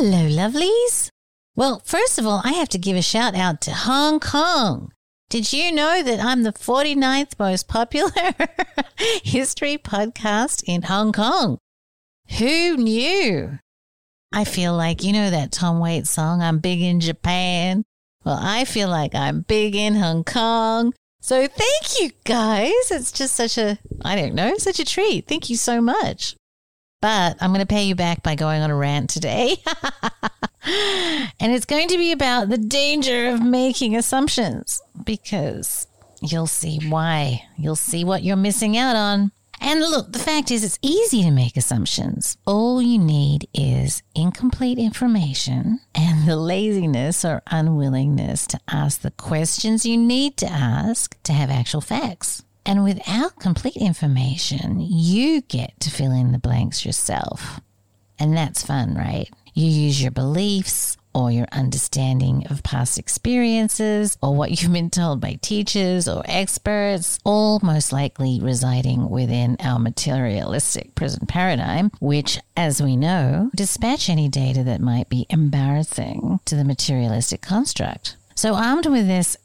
Hello, lovelies. Well, first of all, I have to give a shout out to Hong Kong. Did you know that I'm the 49th most popular history podcast in Hong Kong? Who knew? I feel like, you know, that Tom Waits song, I'm big in Japan. Well, I feel like I'm big in Hong Kong. So thank you guys. It's just such a, I don't know, such a treat. Thank you so much. But I'm going to pay you back by going on a rant today. and it's going to be about the danger of making assumptions because you'll see why. You'll see what you're missing out on. And look, the fact is, it's easy to make assumptions. All you need is incomplete information and the laziness or unwillingness to ask the questions you need to ask to have actual facts. And without complete information, you get to fill in the blanks yourself. And that's fun, right? You use your beliefs, or your understanding of past experiences or what you've been told by teachers or experts, all most likely residing within our materialistic present paradigm, which, as we know, dispatch any data that might be embarrassing to the materialistic construct. So, armed with this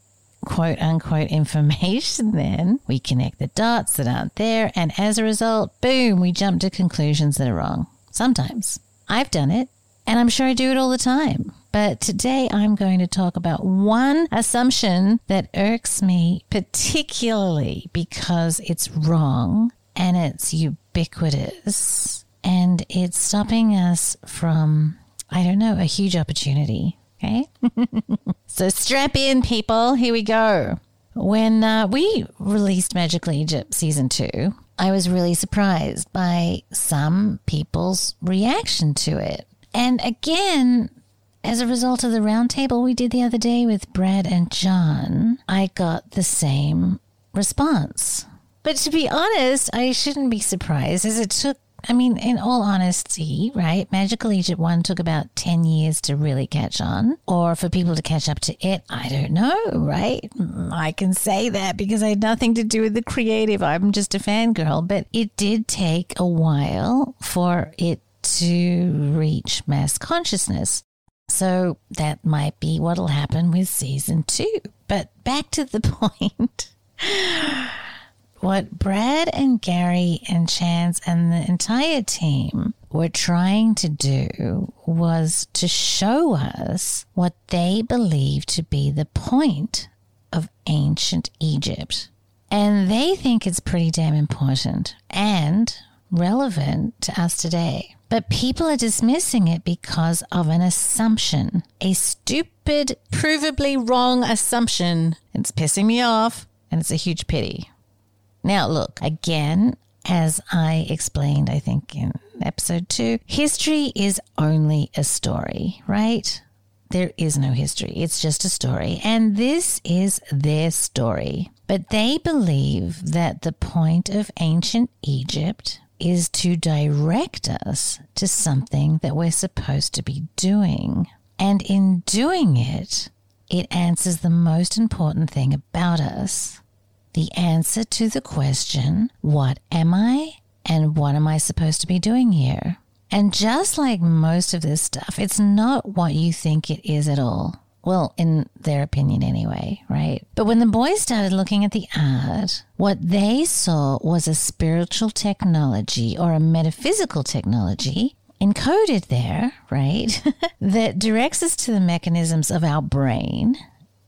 quote unquote information, then we connect the dots that aren't there, and as a result, boom, we jump to conclusions that are wrong. Sometimes. I've done it. And I'm sure I do it all the time. But today I'm going to talk about one assumption that irks me particularly because it's wrong and it's ubiquitous and it's stopping us from, I don't know, a huge opportunity. Okay. so strap in, people. Here we go. When uh, we released Magical Egypt season two, I was really surprised by some people's reaction to it. And again, as a result of the roundtable we did the other day with Brad and John, I got the same response. But to be honest, I shouldn't be surprised as it took, I mean, in all honesty, right? Magical Egypt 1 took about 10 years to really catch on, or for people to catch up to it. I don't know, right? Mm, I can say that because I had nothing to do with the creative. I'm just a fangirl, but it did take a while for it to reach mass consciousness. So that might be what'll happen with season two. But back to the point. What Brad and Gary and Chance and the entire team were trying to do was to show us what they believe to be the point of ancient Egypt. And they think it's pretty damn important and relevant to us today. But people are dismissing it because of an assumption, a stupid, provably wrong assumption. It's pissing me off, and it's a huge pity. Now, look, again, as I explained, I think in episode two, history is only a story, right? There is no history. It's just a story. And this is their story. But they believe that the point of ancient Egypt is to direct us to something that we're supposed to be doing. And in doing it, it answers the most important thing about us the answer to the question, What am I? And what am I supposed to be doing here? And just like most of this stuff, it's not what you think it is at all. Well, in their opinion, anyway, right? But when the boys started looking at the art, what they saw was a spiritual technology or a metaphysical technology encoded there, right? that directs us to the mechanisms of our brain,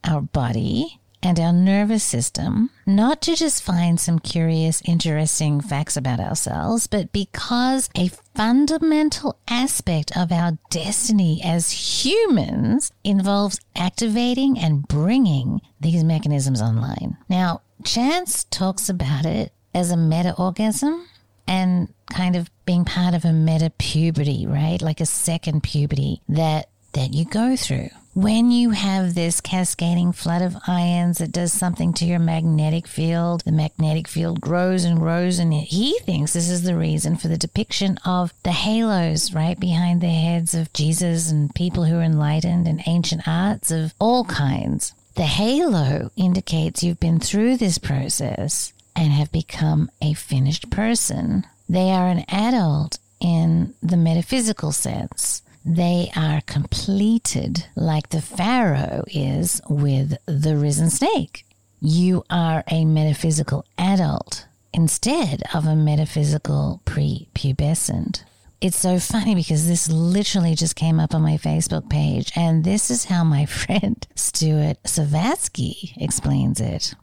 our body, and our nervous system, not to just find some curious, interesting facts about ourselves, but because a fundamental aspect of our destiny as humans involves activating and bringing these mechanisms online. Now, Chance talks about it as a meta orgasm and kind of being part of a meta puberty, right? Like a second puberty that that you go through. When you have this cascading flood of ions that does something to your magnetic field, the magnetic field grows and grows, and he thinks this is the reason for the depiction of the halos right behind the heads of Jesus and people who are enlightened and ancient arts of all kinds. The halo indicates you've been through this process and have become a finished person. They are an adult in the metaphysical sense they are completed like the Pharaoh is with the risen snake. You are a metaphysical adult instead of a metaphysical prepubescent. It's so funny because this literally just came up on my Facebook page, and this is how my friend Stuart Sovatsky explains it.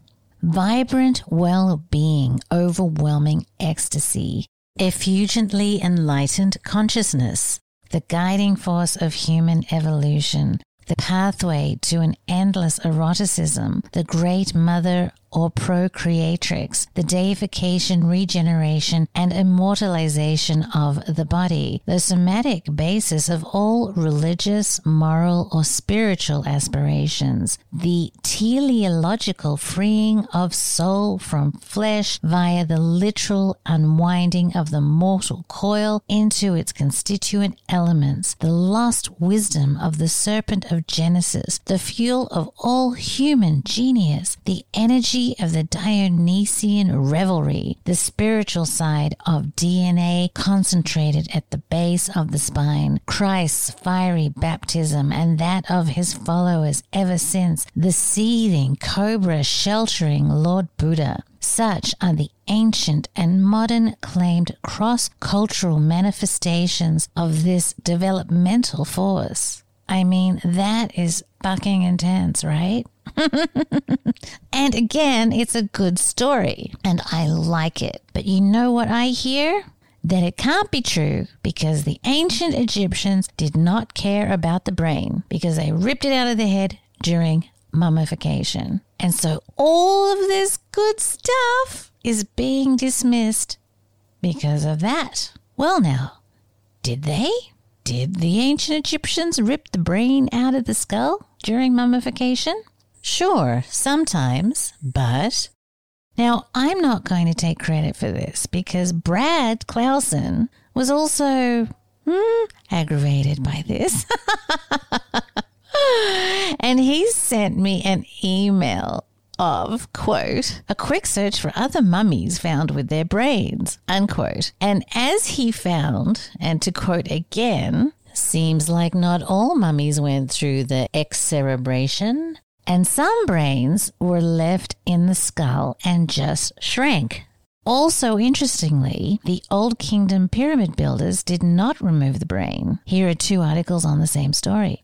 Vibrant well being, overwhelming ecstasy, effulgently enlightened consciousness, the guiding force of human evolution, the pathway to an endless eroticism, the great mother or procreatrix, the deification, regeneration, and immortalization of the body, the somatic basis of all religious, moral, or spiritual aspirations, the teleological freeing of soul from flesh via the literal unwinding of the mortal coil into its constituent elements, the lost wisdom of the serpent of Genesis, the fuel of all human genius, the energy of the Dionysian revelry, the spiritual side of DNA concentrated at the base of the spine, Christ's fiery baptism and that of his followers ever since, the seething cobra sheltering Lord Buddha. Such are the ancient and modern claimed cross cultural manifestations of this developmental force. I mean, that is fucking intense, right? and again, it's a good story and I like it. But you know what I hear? That it can't be true because the ancient Egyptians did not care about the brain because they ripped it out of the head during mummification. And so all of this good stuff is being dismissed because of that. Well, now, did they? Did the ancient Egyptians rip the brain out of the skull during mummification? Sure, sometimes, but. Now, I'm not going to take credit for this because Brad Clausen was also hmm, aggravated by this. and he sent me an email of, quote, a quick search for other mummies found with their brains, unquote. And as he found, and to quote again, seems like not all mummies went through the excerebration and some brains were left in the skull and just shrank. Also, interestingly, the Old Kingdom pyramid builders did not remove the brain. Here are two articles on the same story.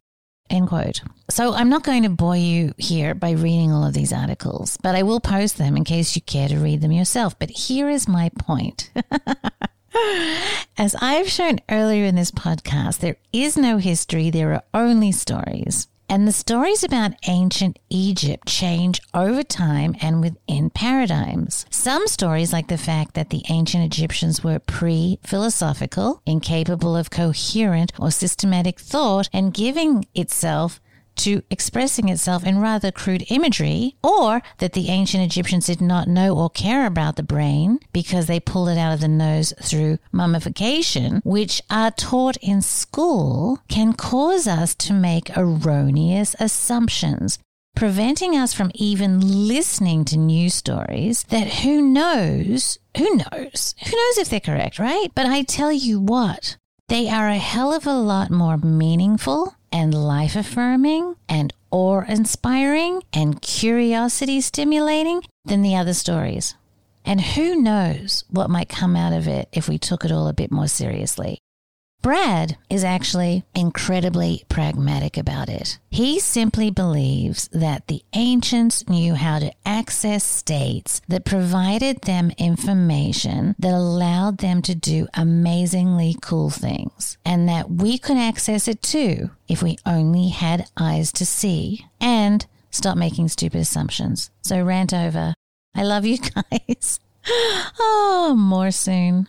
End quote. So I'm not going to bore you here by reading all of these articles, but I will post them in case you care to read them yourself. But here is my point. As I've shown earlier in this podcast, there is no history, there are only stories. And the stories about ancient Egypt change over time and within paradigms. Some stories, like the fact that the ancient Egyptians were pre philosophical, incapable of coherent or systematic thought, and giving itself to expressing itself in rather crude imagery, or that the ancient Egyptians did not know or care about the brain because they pulled it out of the nose through mummification, which are taught in school, can cause us to make erroneous assumptions preventing us from even listening to news stories that who knows, who knows, who knows if they're correct, right? But I tell you what, they are a hell of a lot more meaningful and life affirming and awe inspiring and curiosity stimulating than the other stories. And who knows what might come out of it if we took it all a bit more seriously. Brad is actually incredibly pragmatic about it. He simply believes that the ancients knew how to access states that provided them information that allowed them to do amazingly cool things, and that we could access it too if we only had eyes to see and stop making stupid assumptions. So, rant over. I love you guys. oh, more soon.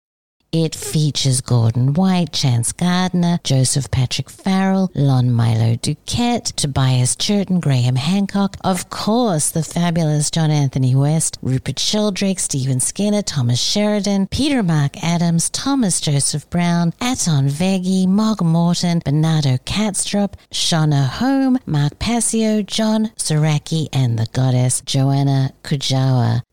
It features Gordon White, Chance Gardner, Joseph Patrick Farrell, Lon Milo Duquette, Tobias Churton, Graham Hancock, of course, the fabulous John Anthony West, Rupert Sheldrake, Stephen Skinner, Thomas Sheridan, Peter Mark Adams, Thomas Joseph Brown, Aton Veggie, Mogg Morgan, Bernardo Kastrup, Shauna Home, Mark Passio, John Saraki, and the goddess Joanna Kujawa.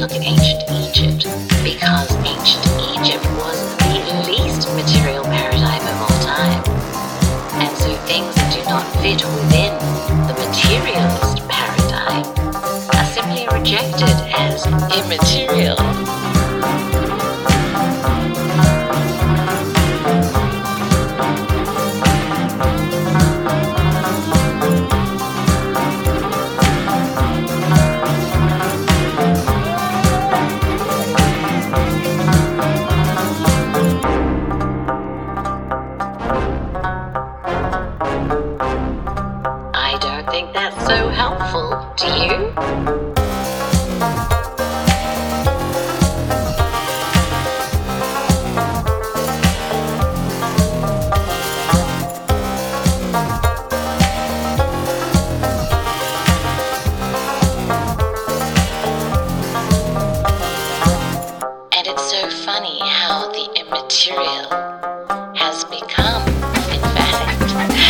look at ancient Egypt, because ancient Egypt was the least material paradigm of all time. And so things that do not fit within the materialist paradigm are simply rejected as immaterial. helpful to you? material has become, in fact,